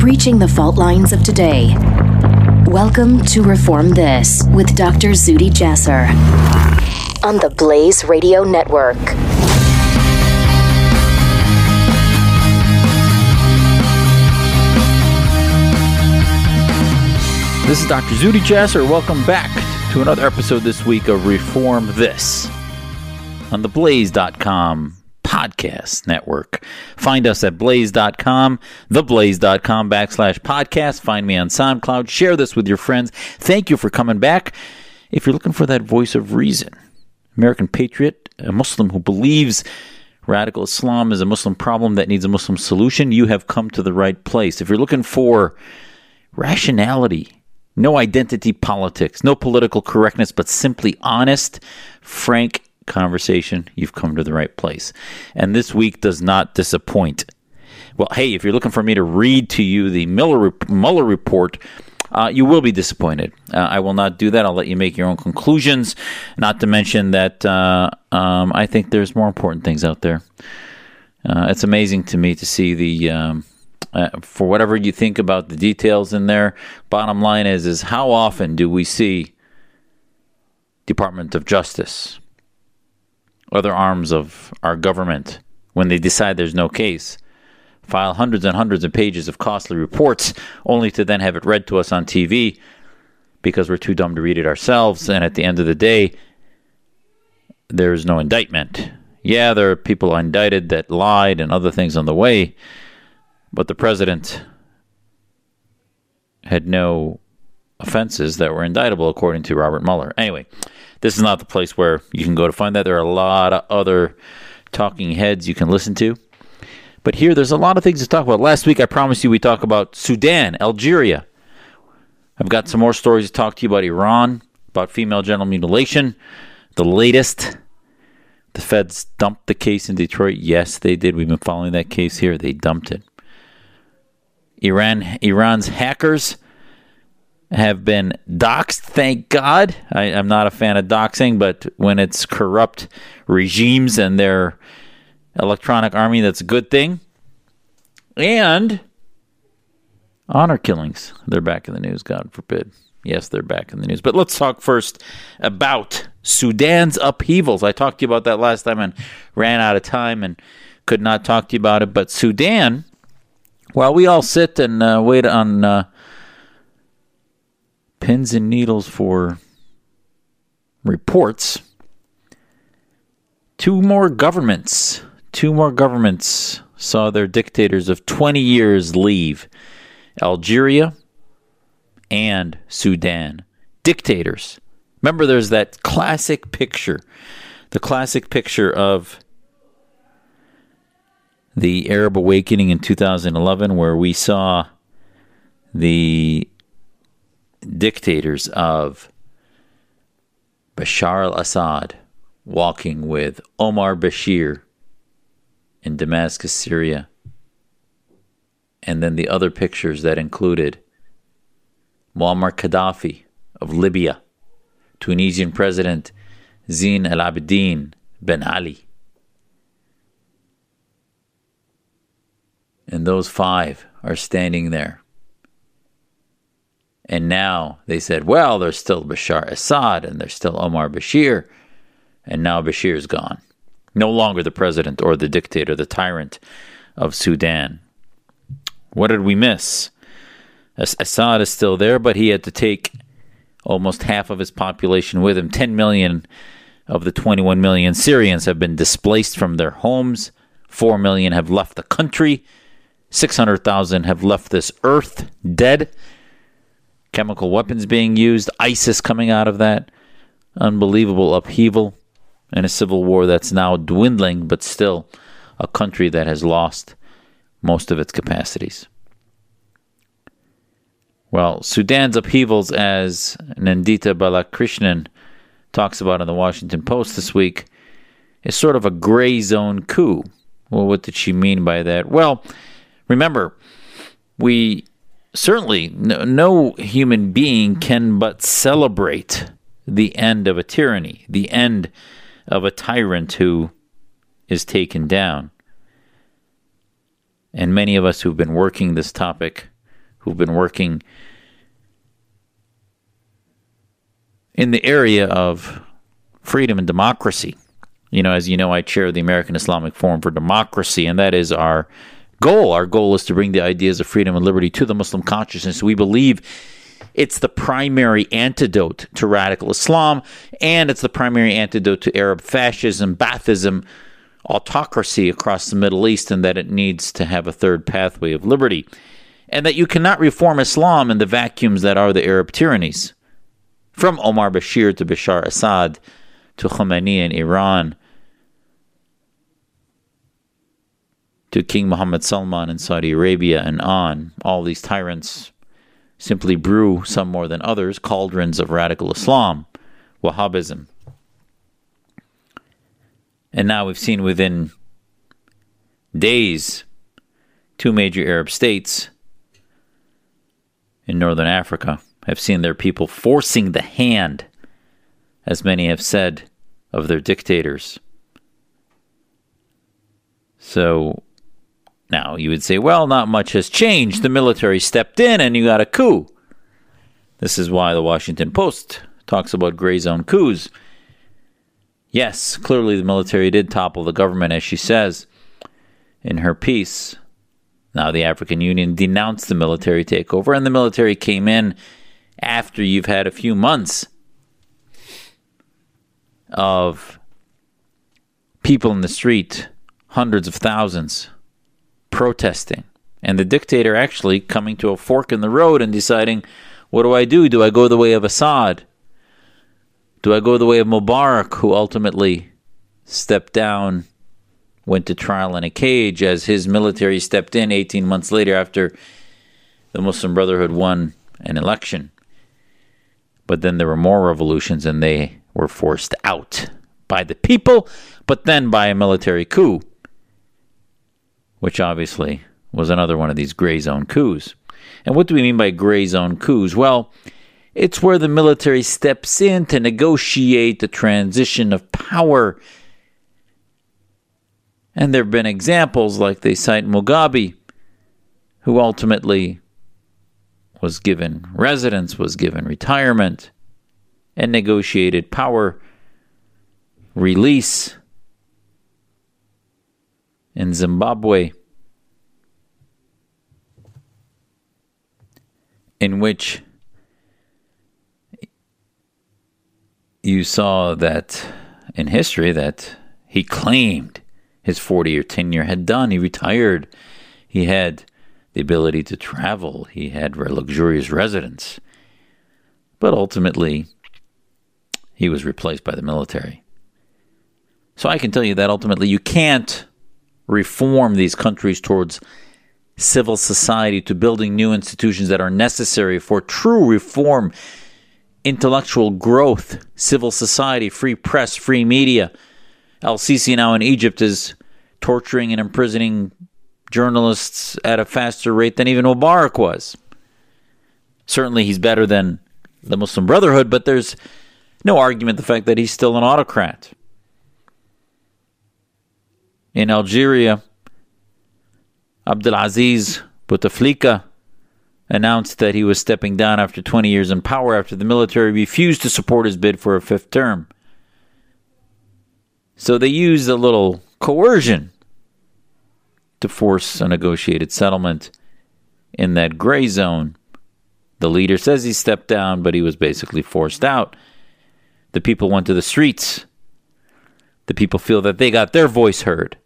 breaching the fault lines of today. Welcome to Reform This with Dr. Zuhdi Jasser on the Blaze Radio Network. This is Dr. Zuhdi Jasser. Welcome back to another episode this week of Reform This on the Blaze.com podcast network. Find us at blaze.com, theblaze.com backslash podcast. Find me on SoundCloud. Share this with your friends. Thank you for coming back. If you're looking for that voice of reason, American patriot, a Muslim who believes radical Islam is a Muslim problem that needs a Muslim solution, you have come to the right place. If you're looking for rationality, no identity politics, no political correctness, but simply honest, frank conversation, you've come to the right place. And this week does not disappoint. Well, hey, if you're looking for me to read to you the Miller, Mueller report, uh, you will be disappointed. Uh, I will not do that. I'll let you make your own conclusions. Not to mention that uh, um, I think there's more important things out there. Uh, it's amazing to me to see the. Um, uh, for whatever you think about the details in there, bottom line is is how often do we see Department of Justice, other arms of our government, when they decide there's no case, file hundreds and hundreds of pages of costly reports, only to then have it read to us on TV because we're too dumb to read it ourselves. And at the end of the day, there's no indictment. Yeah, there are people indicted that lied and other things on the way, but the president had no offenses that were indictable according to Robert Mueller. Anyway, this is not the place where you can go to find that. There are a lot of other talking heads you can listen to. But here, there's a lot of things to talk about. Last week, I promised you we talk about Sudan, Algeria. I've got some more stories to talk to you about Iran, about female genital mutilation. The latest, the feds dumped the case in Detroit. Yes, they did. We've been following that case here. They dumped it. Iran, Iran's hackers have been doxxed. Thank God. I, am not a fan of doxing, but when it's corrupt regimes and their electronic army, that's a good thing. And honor killings. They're back in the news, God forbid. Yes, they're back in the news. But let's talk first about Sudan's upheavals. I talked to you about that last time and ran out of time and could not talk to you about it. But Sudan, while we all sit and uh, wait on uh, pins and needles for reports. Two more governments, two more governments saw their dictators of 20 years leave Algeria and Sudan. Dictators. Remember, there's that classic picture, the classic picture of the Arab awakening in 2011, where we saw the dictators of Bashar al Assad walking with Omar Bashir in Damascus, Syria. And then the other pictures that included Muammar Gaddafi of Libya, Tunisian President Zine al Abidine Ben Ali. And those five are standing there and now they said, well, there's still Bashar Assad and there's still Omar Bashir. And now Bashir's gone. No longer the president or the dictator, the tyrant of Sudan. What did we miss? Assad is still there, but he had to take almost half of his population with him. 10 million of the 21 million Syrians have been displaced from their homes. 4 million have left the country. 600,000 have left this earth dead chemical weapons being used, ISIS coming out of that, unbelievable upheaval, and a civil war that's now dwindling, but still a country that has lost most of its capacities. Well, Sudan's upheavals, as Nandita Balakrishnan talks about in the Washington Post this week, is sort of a gray zone coup. Well, what did she mean by that? Well, remember, we certainly no, no, human being can but celebrate the end of a tyranny, the end of a tyrant who is taken down. And many of us who've been working this topic who've been working in the area of freedom and democracy. You know, as you know, I chair the American Islamic Forum for Democracy, and that is our goal. Our goal is to bring the ideas of freedom and liberty to the Muslim consciousness. We believe it's the primary antidote to radical Islam, and it's the primary antidote to Arab fascism, Baathism, autocracy across the Middle East, and that it needs to have a third pathway of liberty. And that you cannot reform Islam in the vacuums that are the Arab tyrannies. From Omar Bashir to Bashar Assad to Khomeini in Iran to King Mohammed Salman in Saudi Arabia and on, all these tyrants simply brew, some more than others, cauldrons of radical Islam, Wahhabism. And now we've seen within days two major Arab states in northern Africa have seen their people forcing the hand, as many have said, of their dictators. So now, you would say, well, not much has changed. The military stepped in and you got a coup. This is why the Washington Post talks about gray zone coups. Yes, clearly the military did topple the government, as she says in her piece. Now, the African Union denounced the military takeover, and the military came in after you've had a few months of people in the street, hundreds of thousands protesting, and the dictator actually coming to a fork in the road and deciding, what do I do? Do I go the way of Assad? Do I go the way of Mubarak, who ultimately stepped down, went to trial in a cage as his military stepped in 18 months later after the Muslim Brotherhood won an election? But then there were more revolutions and they were forced out by the people, but then by a military coup which obviously was another one of these gray zone coups. And what do we mean by gray zone coups? Well, it's where the military steps in to negotiate the transition of power. And there have been examples like they cite Mugabe, who ultimately was given residence, was given retirement, and negotiated power release in Zimbabwe, in which you saw that in history that he claimed his 40 or tenure had done. He retired. He had the ability to travel. He had a luxurious residence. But ultimately, he was replaced by the military. So I can tell you that ultimately you can't reform these countries towards civil society, to building new institutions that are necessary for true reform, intellectual growth, civil society, free press, free media. Al Sisi now in Egypt is torturing and imprisoning journalists at a faster rate than even Mubarak was. Certainly, he's better than the Muslim Brotherhood, but there's no argument the fact that he's still an autocrat in Algeria, Abdelaziz Bouteflika announced that he was stepping down after 20 years in power after the military refused to support his bid for a fifth term. So they used a little coercion to force a negotiated settlement in that gray zone. The leader says he stepped down, but he was basically forced out. The people went to the streets. The people feel that they got their voice heard.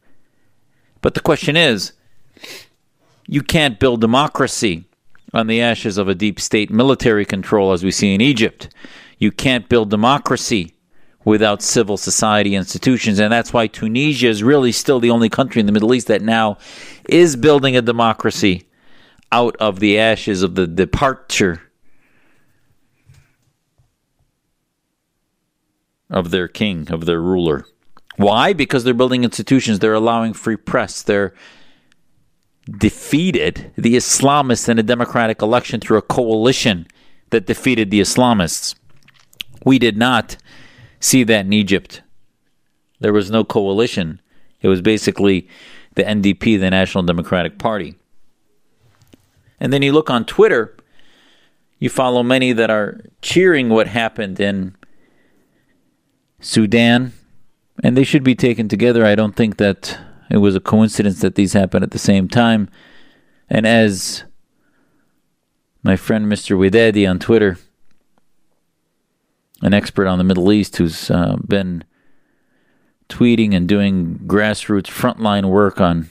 But the question is you can't build democracy on the ashes of a deep state military control as we see in Egypt. You can't build democracy without civil society institutions. And that's why Tunisia is really still the only country in the Middle East that now is building a democracy out of the ashes of the departure of their king, of their ruler. Why? Because they're building institutions, they're allowing free press, they're defeated the Islamists in a democratic election through a coalition that defeated the Islamists. We did not see that in Egypt. There was no coalition. It was basically the NDP, the National Democratic Party. And then you look on Twitter, you follow many that are cheering what happened in Sudan, and they should be taken together. I don't think that it was a coincidence that these happened at the same time. And as my friend Mr. Widadi on Twitter, an expert on the Middle East who's uh, been tweeting and doing grassroots frontline work on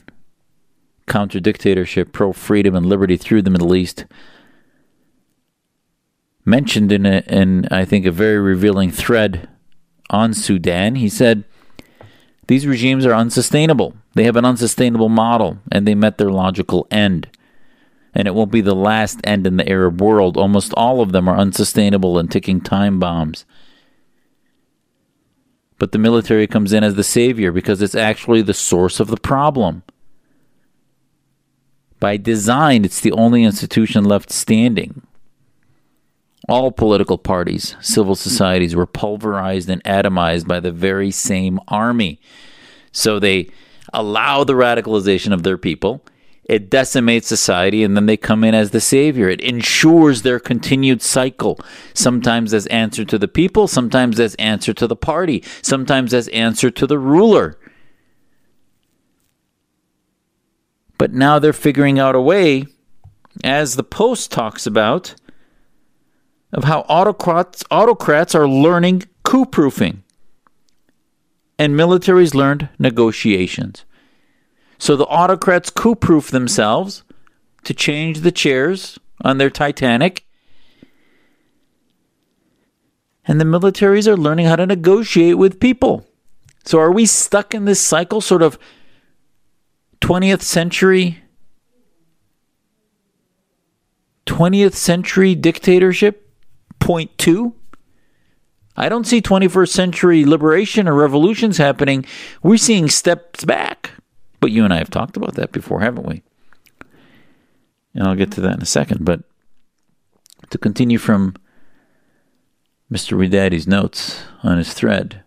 counter dictatorship, pro freedom, and liberty through the Middle East, mentioned in, a, in I think, a very revealing thread on Sudan. He said, These regimes are unsustainable. They have an unsustainable model, and they met their logical end. And it won't be the last end in the Arab world. Almost all of them are unsustainable and ticking time bombs. But the military comes in as the savior because it's actually the source of the problem. By design, it's the only institution left standing. All political parties, civil societies were pulverized and atomized by the very same army. So they allow the radicalization of their people. It decimates society, and then they come in as the savior. It ensures their continued cycle, sometimes as answer to the people, sometimes as answer to the party, sometimes as answer to the ruler. But now they're figuring out a way, as the Post talks about, of how autocrats, autocrats are learning coup proofing and militaries learned negotiations. So the autocrats coup proof themselves to change the chairs on their Titanic. And the militaries are learning how to negotiate with people. So are we stuck in this cycle, sort of 20th century 20th century dictatorship point 2 I don't see 21st century liberation or revolutions happening. We're seeing steps back. But you and I have talked about that before, haven't we? And I'll get to that in a second. But to continue from Mr. Widadi's notes on his thread,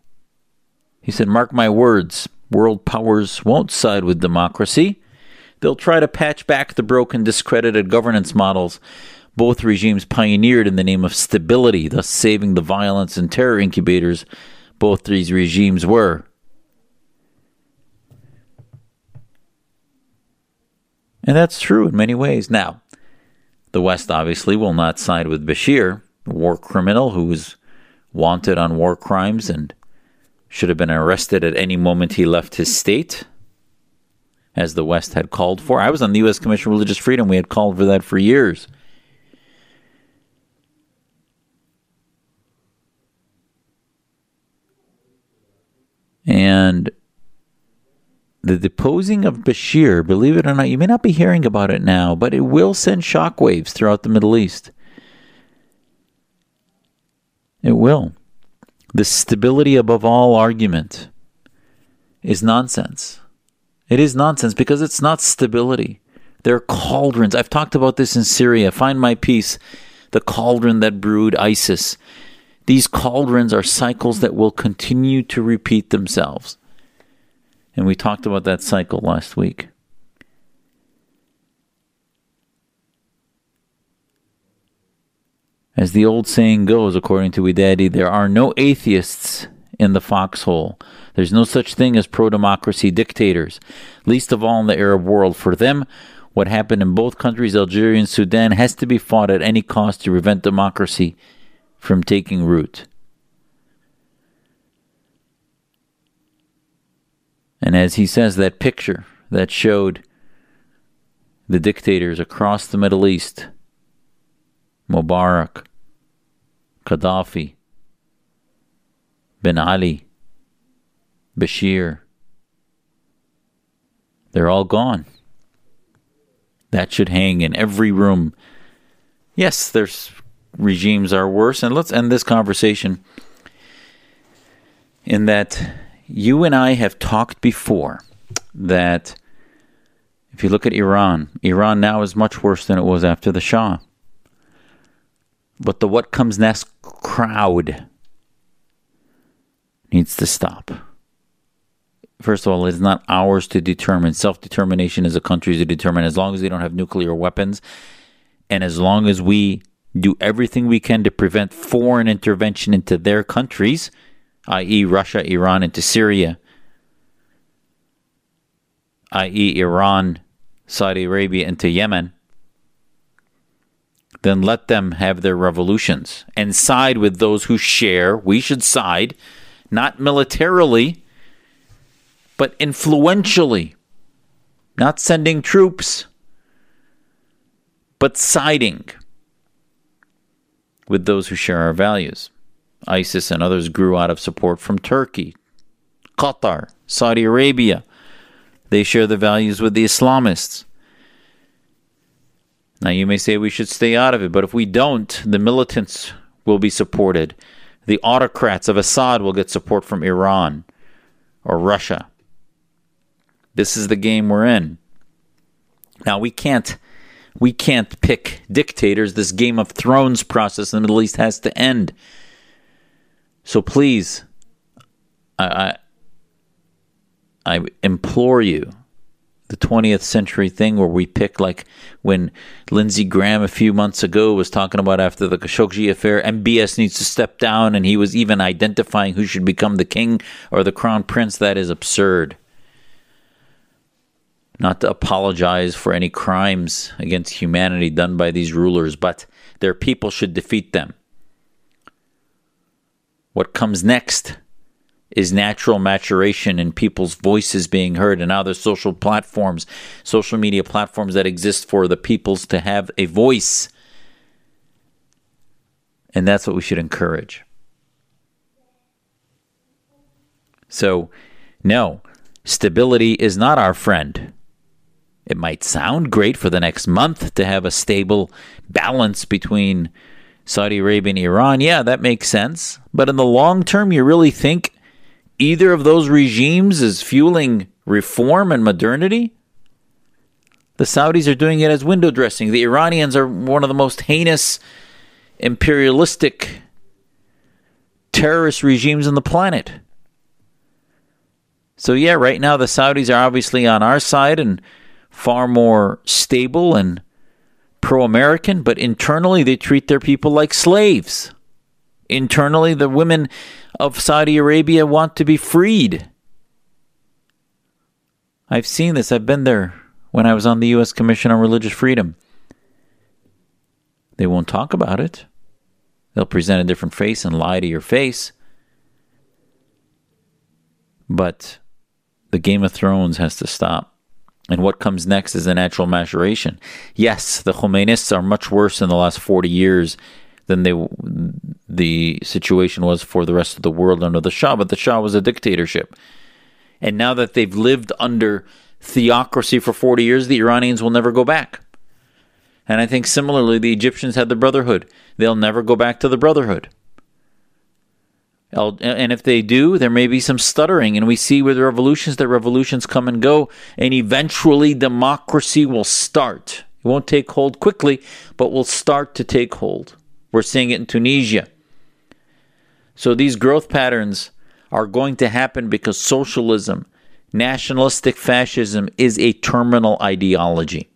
he said, Mark my words, world powers won't side with democracy. They'll try to patch back the broken, discredited governance models both regimes pioneered in the name of stability, thus saving the violence and terror incubators both these regimes were. And that's true in many ways. Now, the West obviously will not side with Bashir, a war criminal who was wanted on war crimes and should have been arrested at any moment he left his state, as the West had called for. I was on the U.S. Commission on Religious Freedom. We had called for that for years. And the deposing of Bashir, believe it or not, you may not be hearing about it now, but it will send shockwaves throughout the Middle East. It will. The stability above all argument is nonsense. It is nonsense because it's not stability. They're cauldrons. I've talked about this in Syria. Find my peace, the cauldron that brewed ISIS. These cauldrons are cycles that will continue to repeat themselves. And we talked about that cycle last week. As the old saying goes, according to Widadi, there are no atheists in the foxhole. There's no such thing as pro democracy dictators, least of all in the Arab world. For them, what happened in both countries, Algeria and Sudan, has to be fought at any cost to prevent democracy from taking root. And as he says, that picture that showed the dictators across the Middle East Mubarak, Gaddafi, Ben Ali, Bashir they're all gone. That should hang in every room. Yes, there's regimes are worse. And let's end this conversation in that you and I have talked before that if you look at Iran, Iran now is much worse than it was after the Shah. But the what comes next crowd needs to stop. First of all, it's not ours to determine. Self determination is a country's to determine as long as they don't have nuclear weapons And as long as we do everything we can to prevent foreign intervention into their countries, i.e., Russia, Iran, into Syria, i.e., Iran, Saudi Arabia, into Yemen, then let them have their revolutions and side with those who share. We should side, not militarily, but influentially, not sending troops, but siding with those who share our values. ISIS and others grew out of support from Turkey, Qatar, Saudi Arabia. They share the values with the Islamists. Now, you may say we should stay out of it, but if we don't, the militants will be supported. The autocrats of Assad will get support from Iran or Russia. This is the game we're in. Now, we can't we can't pick dictators. This Game of Thrones process in the Middle East has to end. So please, I, I, I implore you, the 20th century thing where we pick, like when Lindsey Graham a few months ago was talking about after the Khashoggi affair, MBS needs to step down, and he was even identifying who should become the king or the crown prince. That is absurd not to apologize for any crimes against humanity done by these rulers, but their people should defeat them. What comes next is natural maturation and people's voices being heard. And now there's social platforms, social media platforms that exist for the peoples to have a voice. And that's what we should encourage. So, no, stability is not our friend. It might sound great for the next month to have a stable balance between Saudi Arabia and Iran. Yeah, that makes sense. But in the long term, you really think either of those regimes is fueling reform and modernity? The Saudis are doing it as window dressing. The Iranians are one of the most heinous imperialistic terrorist regimes on the planet. So, yeah, right now the Saudis are obviously on our side and far more stable and pro American, but internally they treat their people like slaves. Internally, the women of Saudi Arabia want to be freed. I've seen this. I've been there when I was on the U.S. Commission on Religious Freedom. They won't talk about it. They'll present a different face and lie to your face. But the Game of Thrones has to stop. And what comes next is a natural maturation. Yes, the Khomeinists are much worse in the last 40 years than they the situation was for the rest of the world under the Shah, but the Shah was a dictatorship. And now that they've lived under theocracy for 40 years, the Iranians will never go back. And I think similarly, the Egyptians had the Brotherhood. They'll never go back to the Brotherhood. And if they do, there may be some stuttering. And we see with revolutions that revolutions come and go, and eventually democracy will start. It won't take hold quickly, but will start to take hold. We're seeing it in Tunisia. So these growth patterns are going to happen because socialism, nationalistic fascism is a terminal ideology.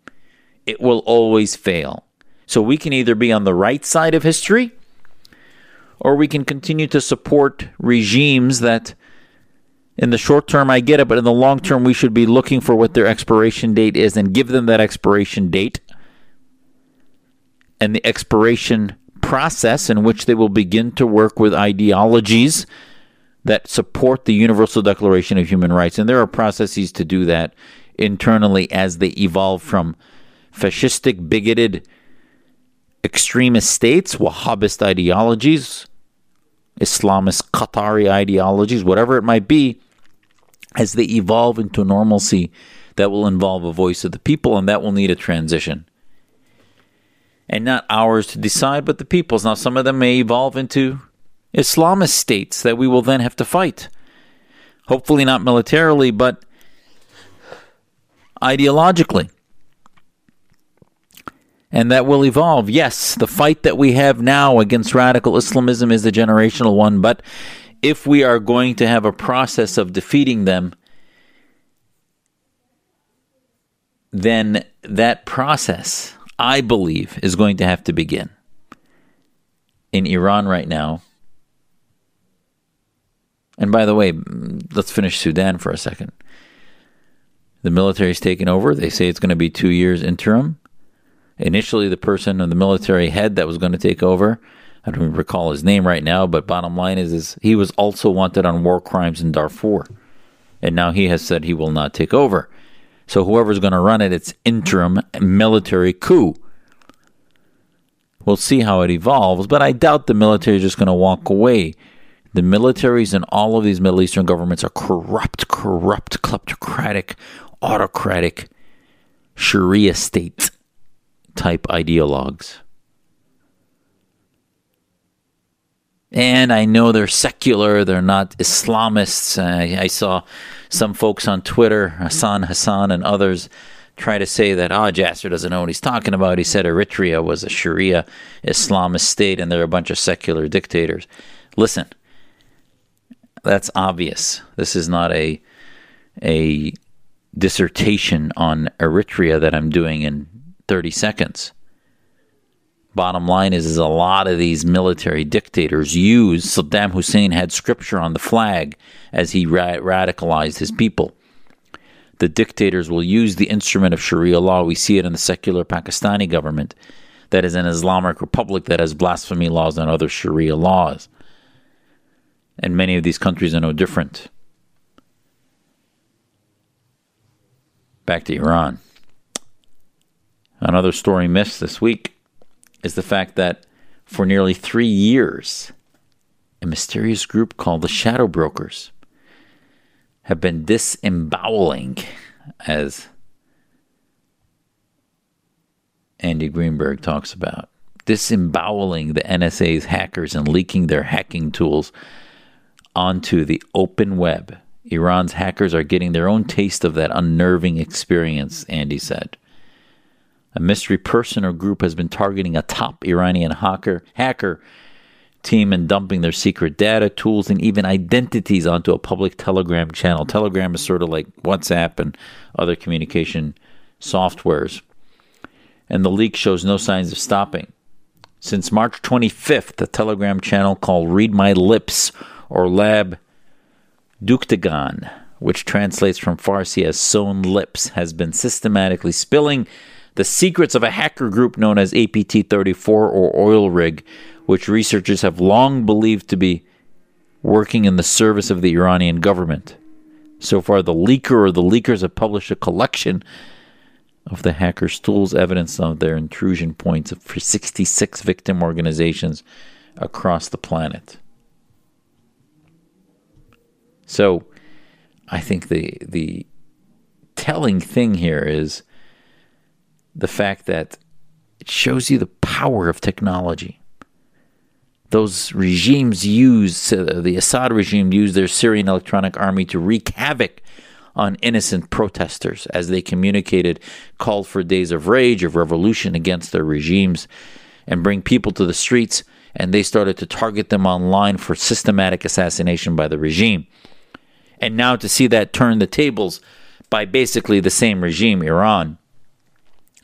It will always fail. So we can either be on the right side of history or we can continue to support regimes that in the short term I get it, but in the long term we should be looking for what their expiration date is and give them that expiration date and the expiration process in which they will begin to work with ideologies that support the Universal Declaration of Human Rights. And there are processes to do that internally as they evolve from fascistic, bigoted, extremist states, Wahhabist ideologies, Islamist Qatari ideologies, whatever it might be, as they evolve into normalcy that will involve a voice of the people and that will need a transition. And not ours to decide, but the people's. Now, some of them may evolve into Islamist states that we will then have to fight. Hopefully, not militarily, but ideologically and that will evolve. Yes, the fight that we have now against radical Islamism is a generational one, but if we are going to have a process of defeating them, then that process, I believe, is going to have to begin. In Iran right now, and by the way, let's finish Sudan for a second. The military's taken over. They say it's going to be two years interim. Initially, the person, and the military head that was going to take over, I don't recall his name right now, but bottom line is, is he was also wanted on war crimes in Darfur. And now he has said he will not take over. So whoever's going to run it, it's interim military coup. We'll see how it evolves, but I doubt the military is just going to walk away. The militaries in all of these Middle Eastern governments are corrupt, corrupt, kleptocratic, autocratic, Sharia state type ideologues. And I know they're secular, they're not Islamists. I, I saw some folks on Twitter, Hassan Hassan and others, try to say that, ah, oh, Jasser doesn't know what he's talking about. He said Eritrea was a Sharia Islamist state and they're a bunch of secular dictators. Listen, that's obvious. This is not a a dissertation on Eritrea that I'm doing in 30 seconds. Bottom line is, is a lot of these military dictators use Saddam Hussein had scripture on the flag as he ra- radicalized his people. The dictators will use the instrument of Sharia law. We see it in the secular Pakistani government, that is an Islamic republic that has blasphemy laws and other Sharia laws. And many of these countries are no different. Back to Iran. Another story missed this week is the fact that for nearly three years, a mysterious group called the Shadow Brokers have been disemboweling, as Andy Greenberg talks about, disemboweling the NSA's hackers and leaking their hacking tools onto the open web. Iran's hackers are getting their own taste of that unnerving experience, Andy said. A mystery person or group has been targeting a top Iranian hacker, hacker team and dumping their secret data, tools, and even identities onto a public Telegram channel. Telegram is sort of like WhatsApp and other communication softwares. And the leak shows no signs of stopping. Since March 25th, a Telegram channel called Read My Lips or Lab Dookhtegan, which translates from Farsi as sewn lips, has been systematically spilling the secrets of a hacker group known as APT 34 or Oil Rig, which researchers have long believed to be working in the service of the Iranian government. So far, the leaker or the leakers have published a collection of the hackers' tools, evidence of their intrusion points for 66 victim organizations across the planet. So, I think the the telling thing here is the fact that it shows you the power of technology. Those regimes use, uh, the Assad regime used their Syrian electronic army to wreak havoc on innocent protesters as they communicated, called for days of rage, of revolution against their regimes, and bring people to the streets. And they started to target them online for systematic assassination by the regime. And now to see that turn the tables by basically the same regime, Iran,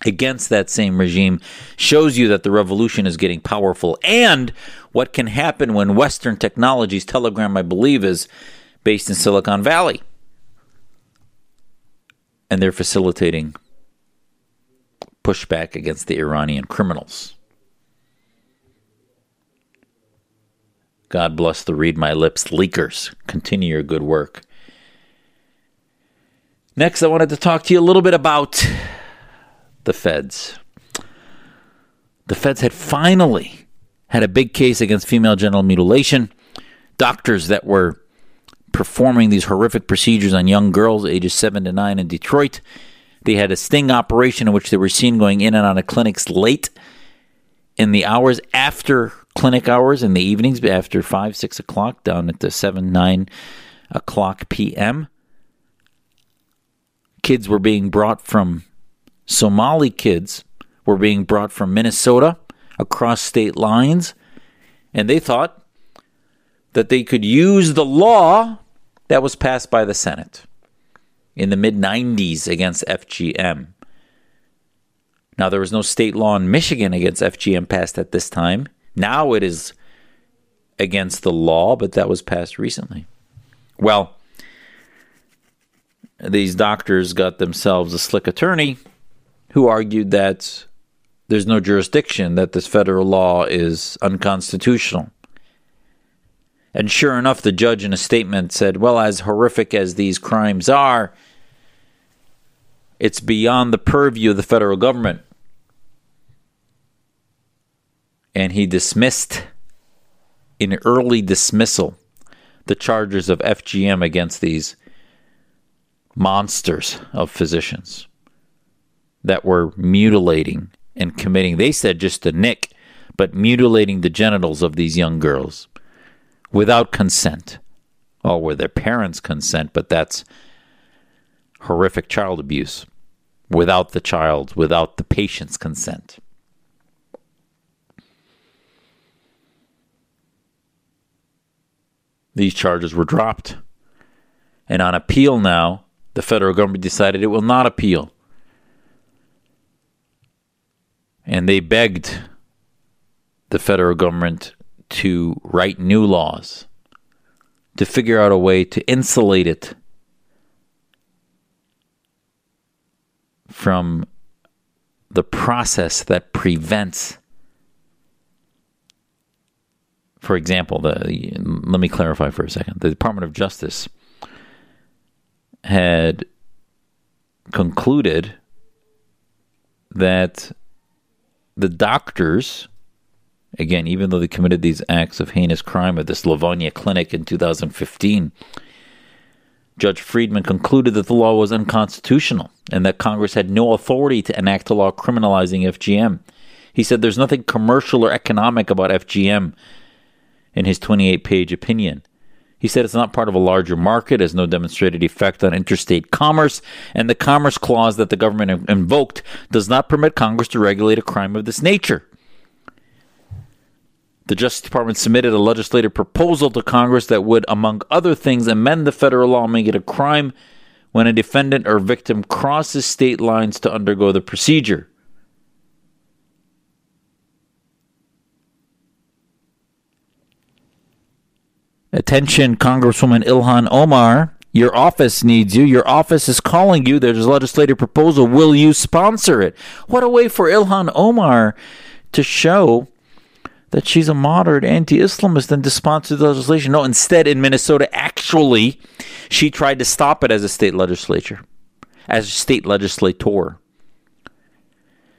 against that same regime shows you that the revolution is getting powerful and what can happen when Western technologies, Telegram, I believe, is based in Silicon Valley. And they're facilitating pushback against the Iranian criminals. God bless the Read My Lips leakers. Continue your good work. Next, I wanted to talk to you a little bit about the feds. The feds had finally had a big case against female genital mutilation. Doctors that were performing these horrific procedures on young girls ages 7 to 9 in Detroit. They had a sting operation in which they were seen going in and out of clinics late in the hours after clinic hours in the evenings, after 5, 6 o'clock, down at the 7, 9 o'clock p.m. Kids were being brought from Somali kids were being brought from Minnesota across state lines, and they thought that they could use the law that was passed by the Senate in the mid 90s against FGM Now, there was no state law in Michigan against FGM passed at this time. Now it is against the law, but that was passed recently. Well, these doctors got themselves a slick attorney who argued that there's no jurisdiction, that this federal law is unconstitutional. And sure enough, the judge in a statement said, well, as horrific as these crimes are, it's beyond the purview of the federal government. And he dismissed, in early dismissal, the charges of FGM against these monsters of physicians that were mutilating and committing, they said just a nick, but mutilating the genitals of these young girls without consent. Oh, or with their parents' consent, but that's horrific child abuse without the child, without the patient's consent. These charges were dropped. And on appeal now, the federal government decided it will not appeal. And they begged the federal government to write new laws, to figure out a way to insulate it from the process that prevents for example the let me clarify for a second. The department of justice had concluded that the doctors Again, even though they committed these acts of heinous crime at this Livonia clinic in 2015, Judge Friedman concluded that the law was unconstitutional and that Congress had no authority to enact a law criminalizing FGM. He said there's nothing commercial or economic about FGM in his 28 page opinion. He said it's not part of a larger market, has no demonstrated effect on interstate commerce, and the Commerce Clause that the government invoked does not permit Congress to regulate a crime of this nature. The Justice Department submitted a legislative proposal to Congress that would, among other things, amend the federal law, make it a crime when a defendant or victim crosses state lines to undergo the procedure. Attention, Congresswoman Ilhan Omar. Your office needs you. Your office is calling you. There's a legislative proposal. Will you sponsor it? What a way for Ilhan Omar to show that she's a moderate anti-Islamist and to sponsor the legislation. No, instead, in Minnesota, actually, she tried to stop it as a state legislature, as a state legislator.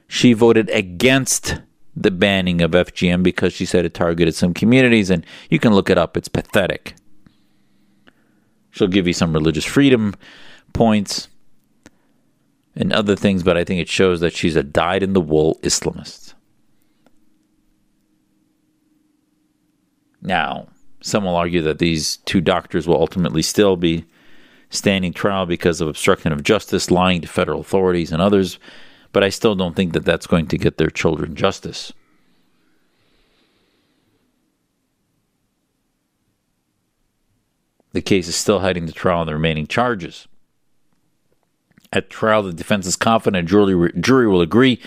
She voted against the banning of FGM because she said it targeted some communities, and you can look it up. It's pathetic. She'll give you some religious freedom points and other things, but I think it shows that she's a dyed in the wool Islamist. Now, some will argue that these two doctors will ultimately still be standing trial because of obstruction of justice, lying to federal authorities, and others, but I still don't think that that's going to get their children justice. The case is still heading to trial on the remaining charges. At trial, the defense is confident a jury, jury will agree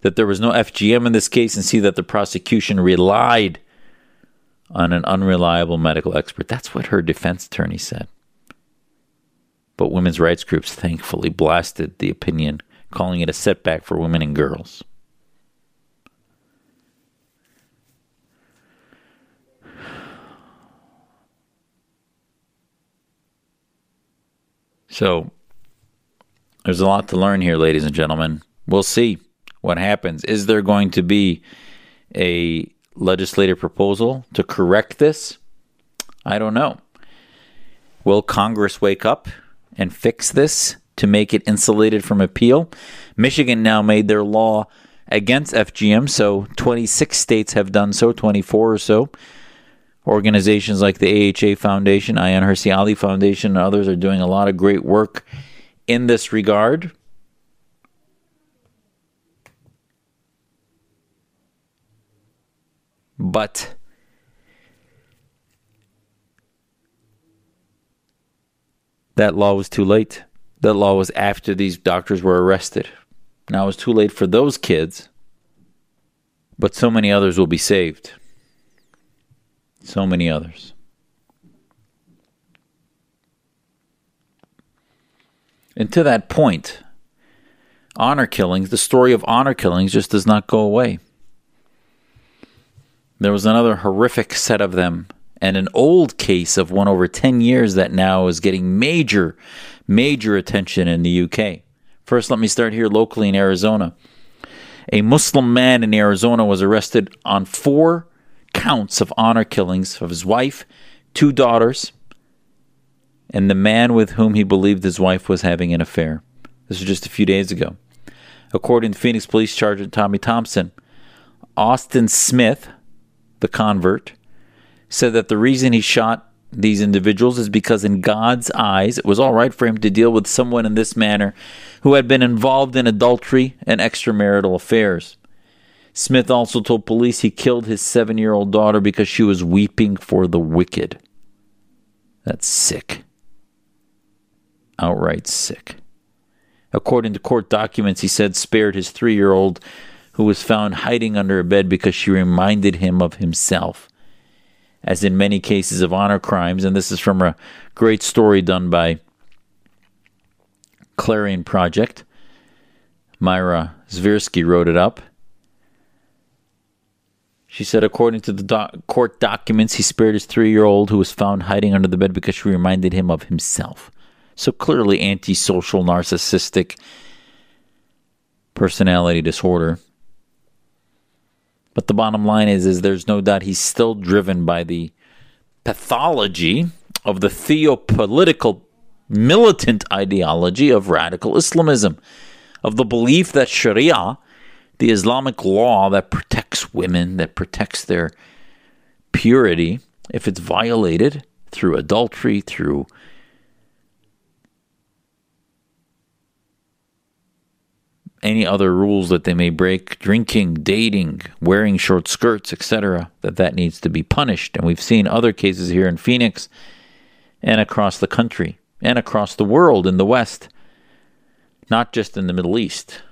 that there was no FGM in this case and see that the prosecution relied on an unreliable medical expert. That's what her defense attorney said. But women's rights groups thankfully blasted the opinion, calling it a setback for women and girls. So, there's a lot to learn here, ladies and gentlemen. We'll see what happens. Is there going to be a legislative proposal to correct this? I don't know. Will Congress wake up and fix this to make it insulated from appeal? Michigan now made their law against FGM, so 26 states have done so, 24 or so. Organizations like the AHA Foundation, Ayaan Hirsi Ali Foundation, and others are doing a lot of great work in this regard. But that law was too late. That law was after these doctors were arrested. Now it's too late for those kids, but so many others will be saved. So many others. And to that point, honor killings, the story of honor killings just does not go away. There was another horrific set of them, and an old case of one over 10 years that now is getting major, major attention in the UK. First, let me start here locally in Arizona. A Muslim man in Arizona was arrested on four counts of honor killings of his wife, two daughters, and the man with whom he believed his wife was having an affair. This was just a few days ago. According to Phoenix Police Sergeant Tommy Thompson, Austin Smith, the convert, said that the reason he shot these individuals is because, in God's eyes, it was all right for him to deal with someone in this manner who had been involved in adultery and extramarital affairs. Smith also told police he killed his seven year old daughter because she was weeping for the wicked. That's sick. Outright sick. According to court documents, he said spared his three year old who was found hiding under a bed because she reminded him of himself. As in many cases of honor crimes, and this is from a great story done by Clarion Project. Meira Svirsky wrote it up. She said, according to the doc- court documents, he spared his three year old who was found hiding under the bed because she reminded him of himself. So clearly, antisocial, narcissistic personality disorder. But the bottom line is, is there's no doubt he's still driven by the pathology of the theopolitical militant ideology of radical Islamism, of the belief that Sharia, the Islamic law that protects women, that protects their purity, if it's violated through adultery, through any other rules that they may break, drinking, dating, wearing short skirts, etc., that that needs to be punished. And we've seen other cases here in Phoenix and across the country and across the world in the West, not just in the Middle East.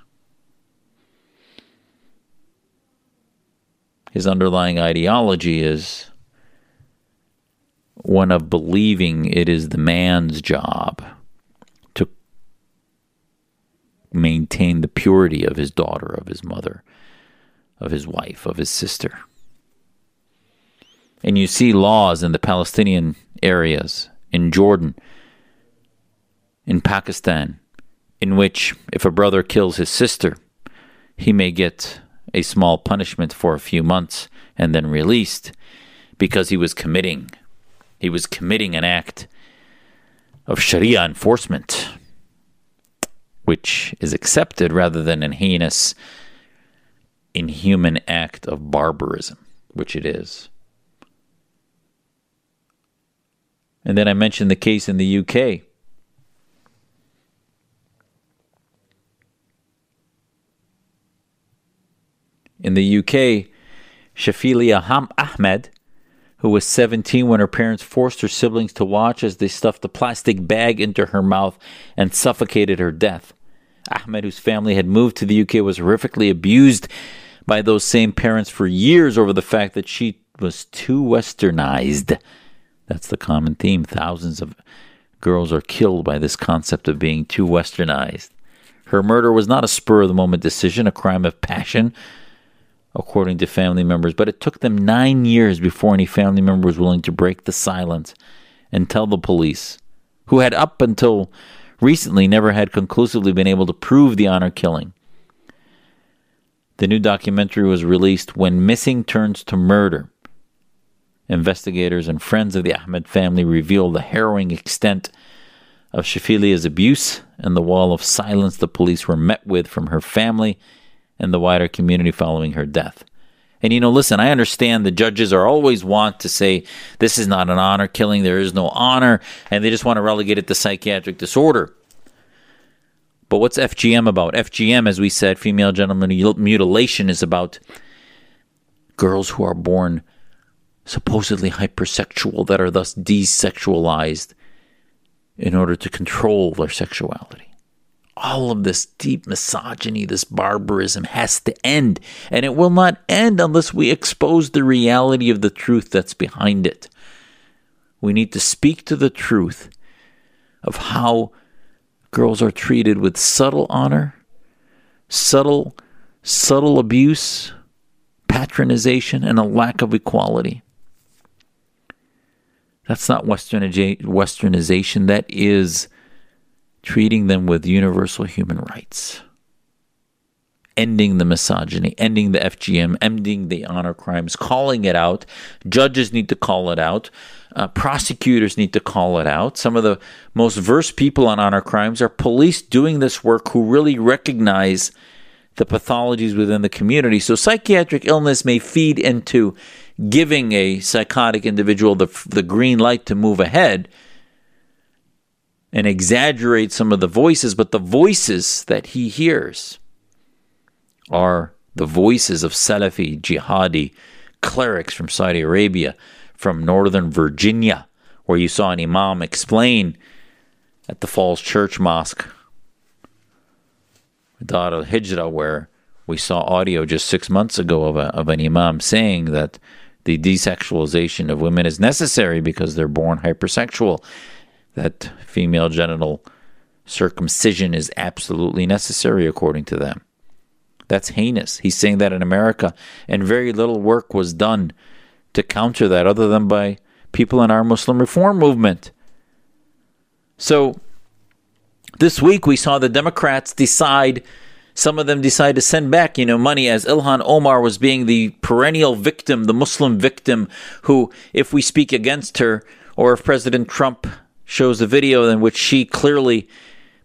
His underlying ideology is one of believing it is the man's job maintain the purity of his daughter, of his mother, of his wife, of his sister. And you see laws in the Palestinian areas, in Jordan, in Pakistan, in which if a brother kills his sister, he may get a small punishment for a few months and then released because he was committing he was committing an act of sharia enforcement which is accepted rather than an heinous, inhuman act of barbarism, which it is. And then I mentioned the case in the UK. In the UK, Shafilea Ham Ahmed, who was 17 when her parents forced her siblings to watch as they stuffed a plastic bag into her mouth and suffocated her death. Ahmed, whose family had moved to the UK, was horrifically abused by those same parents for years over the fact that she was too westernized. That's the common theme. Thousands of girls are killed by this concept of being too westernized. Her murder was not a spur of the moment decision, a crime of passion, according to family members, but it took them nine years before any family member was willing to break the silence and tell the police, who had up until recently never had conclusively been able to prove the honor killing. The new documentary was released when missing turns to murder. Investigators and friends of the Ahmed family reveal the harrowing extent of Shafilea's abuse and the wall of silence the police were met with from her family and the wider community following her death. And you know, listen, I understand the judges are always want to say this is not an honor killing, there is no honor, and they just want to relegate it to psychiatric disorder. But what's FGM about? FGM, as we said, female genital mutilation, is about girls who are born supposedly hypersexual that are thus desexualized in order to control their sexuality. All of this deep misogyny, this barbarism has to end. And it will not end unless we expose the reality of the truth that's behind it. We need to speak to the truth of how girls are treated with subtle honor, subtle, subtle abuse, patronization, and a lack of equality. That's not westernization. That is treating them with universal human rights, ending the misogyny, ending the FGM, ending the honor crimes, calling it out. Judges need to call it out. Uh, prosecutors need to call it out. Some of the most versed people on honor crimes are police doing this work who really recognize the pathologies within the community. So psychiatric illness may feed into giving a psychotic individual the, the green light to move ahead and exaggerate some of the voices, but the voices that he hears are the voices of Salafi jihadi clerics from Saudi Arabia, from Northern Virginia, where you saw an imam explain at the Falls Church Mosque, Dar al Hijra, where we saw audio just six months ago of, a, of an imam saying that the desexualization of women is necessary because they're born hypersexual that female genital circumcision is absolutely necessary according to them. That's heinous. He's saying that in America, and very little work was done to counter that other than by people in our Muslim reform movement. So, this week we saw the Democrats decide, some of them decide to send back, you know, money as Ilhan Omar was being the perennial victim, the Muslim victim, who, if we speak against her, or if President Trump shows the video in which she clearly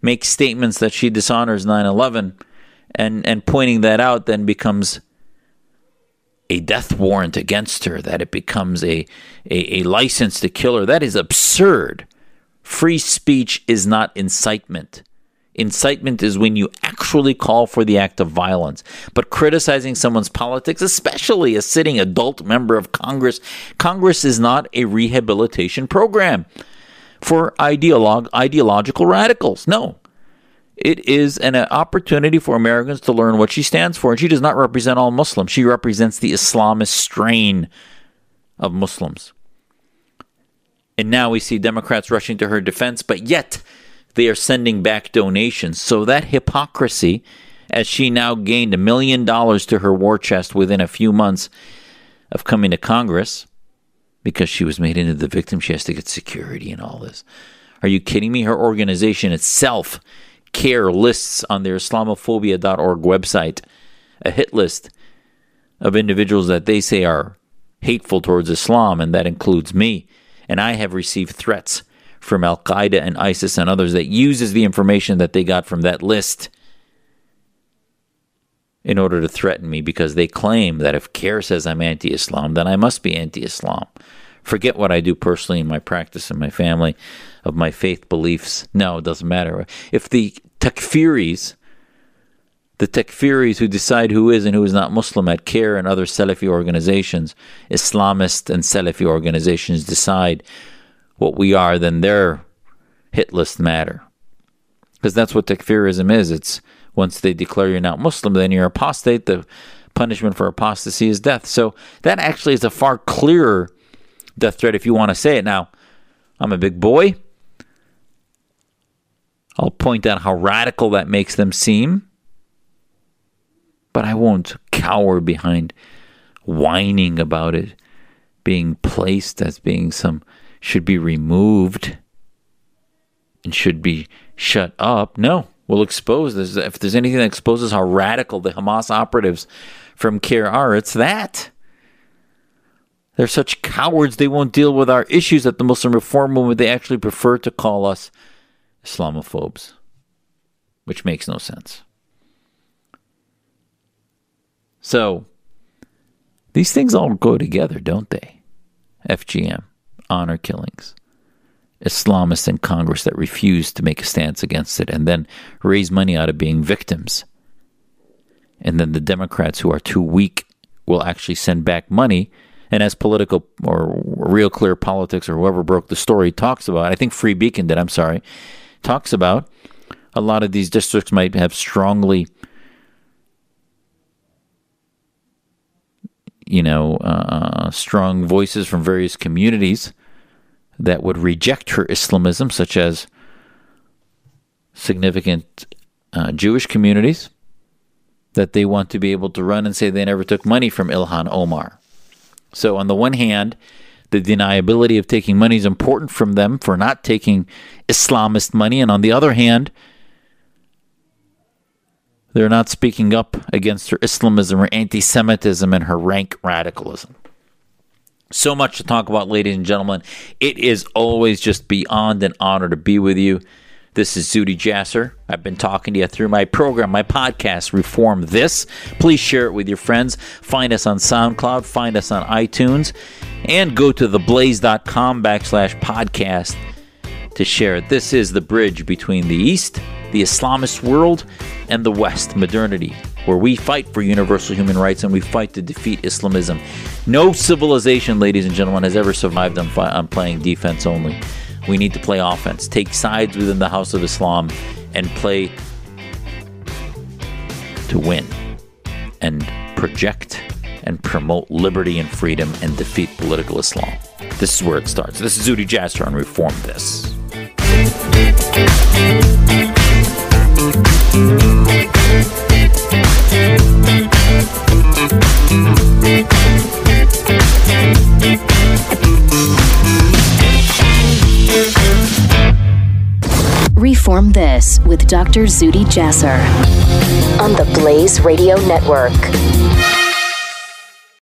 makes statements that she dishonors 9/11 and and pointing that out then becomes a death warrant against her that it becomes a, a, a license to kill her. That is absurd. Free speech is not incitement. Incitement is when you actually call for the act of violence. But criticizing someone's politics, especially a sitting adult member of Congress, Congress is not a rehabilitation program for ideolog- ideological radicals. No. It is an opportunity for Americans to learn what she stands for. And she does not represent all Muslims. She represents the Islamist strain of Muslims. And now we see Democrats rushing to her defense, but yet they are sending back donations. So that hypocrisy, as she now gained a million dollars to her war chest within a few months of coming to Congress, because she was made into the victim. She has to get security and all this. Are you kidding me? Her organization itself, CAIR, lists on their Islamophobia.org website a hit list of individuals that they say are hateful towards Islam, and that includes me. And I have received threats from Al Qaeda and ISIS and others that uses the information that they got from that list in order to threaten me because they claim that if CAIR says I'm anti Islam, then I must be anti Islam. Forget what I do personally in my practice and my family of my faith beliefs. No, it doesn't matter. If the takfiris, the takfiris who decide who is and who is not Muslim at CAIR and other Salafi organizations, Islamist and Salafi organizations decide what we are, then their hit list matter. Because that's what takfirism is. It's once they declare you're not Muslim, then you're apostate. The punishment for apostasy is death. So that actually is a far clearer death threat if you want to say it. Now, I'm a big boy. I'll point out how radical that makes them seem. But I won't cower behind whining about it being placed as being some should be removed and should be shut up. No will expose this. If there's anything that exposes how radical the Hamas operatives from CAIR are, it's that. They're such cowards, they won't deal with our issues at the Muslim Reform Movement. They actually prefer to call us Islamophobes, which makes no sense. So, these things all go together, don't they? FGM, honor killings. Islamists in Congress that refuse to make a stance against it and then raise money out of being victims. And then the Democrats who are too weak will actually send back money. And as political or real clear politics or whoever broke the story talks about, I think Free Beacon did, I'm sorry, talks about a lot of these districts might have strongly, you know, uh, strong voices from various communities that would reject her Islamism, such as significant uh, Jewish communities that they want to be able to run and say they never took money from Ilhan Omar. So, on the one hand, the deniability of taking money is important from them for not taking Islamist money. And on the other hand, they're not speaking up against her Islamism or anti Semitism and her rank radicalism. So much to talk about, ladies and gentlemen. It is always just beyond an honor to be with you. This is Zuhdi Jasser. I've been talking to you through my program, my podcast, Reform This. Please share it with your friends. Find us on SoundCloud, find us on iTunes, and go to theblaze.com backslash podcast to share it. This is the bridge between the East, the Islamist world, and the West, modernity, where we fight for universal human rights and we fight to defeat Islamism. No civilization, ladies and gentlemen, has ever survived on, fi- on playing defense only. We need to play offense, take sides within the House of Islam, and play to win and project and promote liberty and freedom and defeat political Islam. This is where it starts. This is Zuhdi Jasser on Reform This. Reform This with Dr. Zuhdi Jasser on the Blaze Radio Network.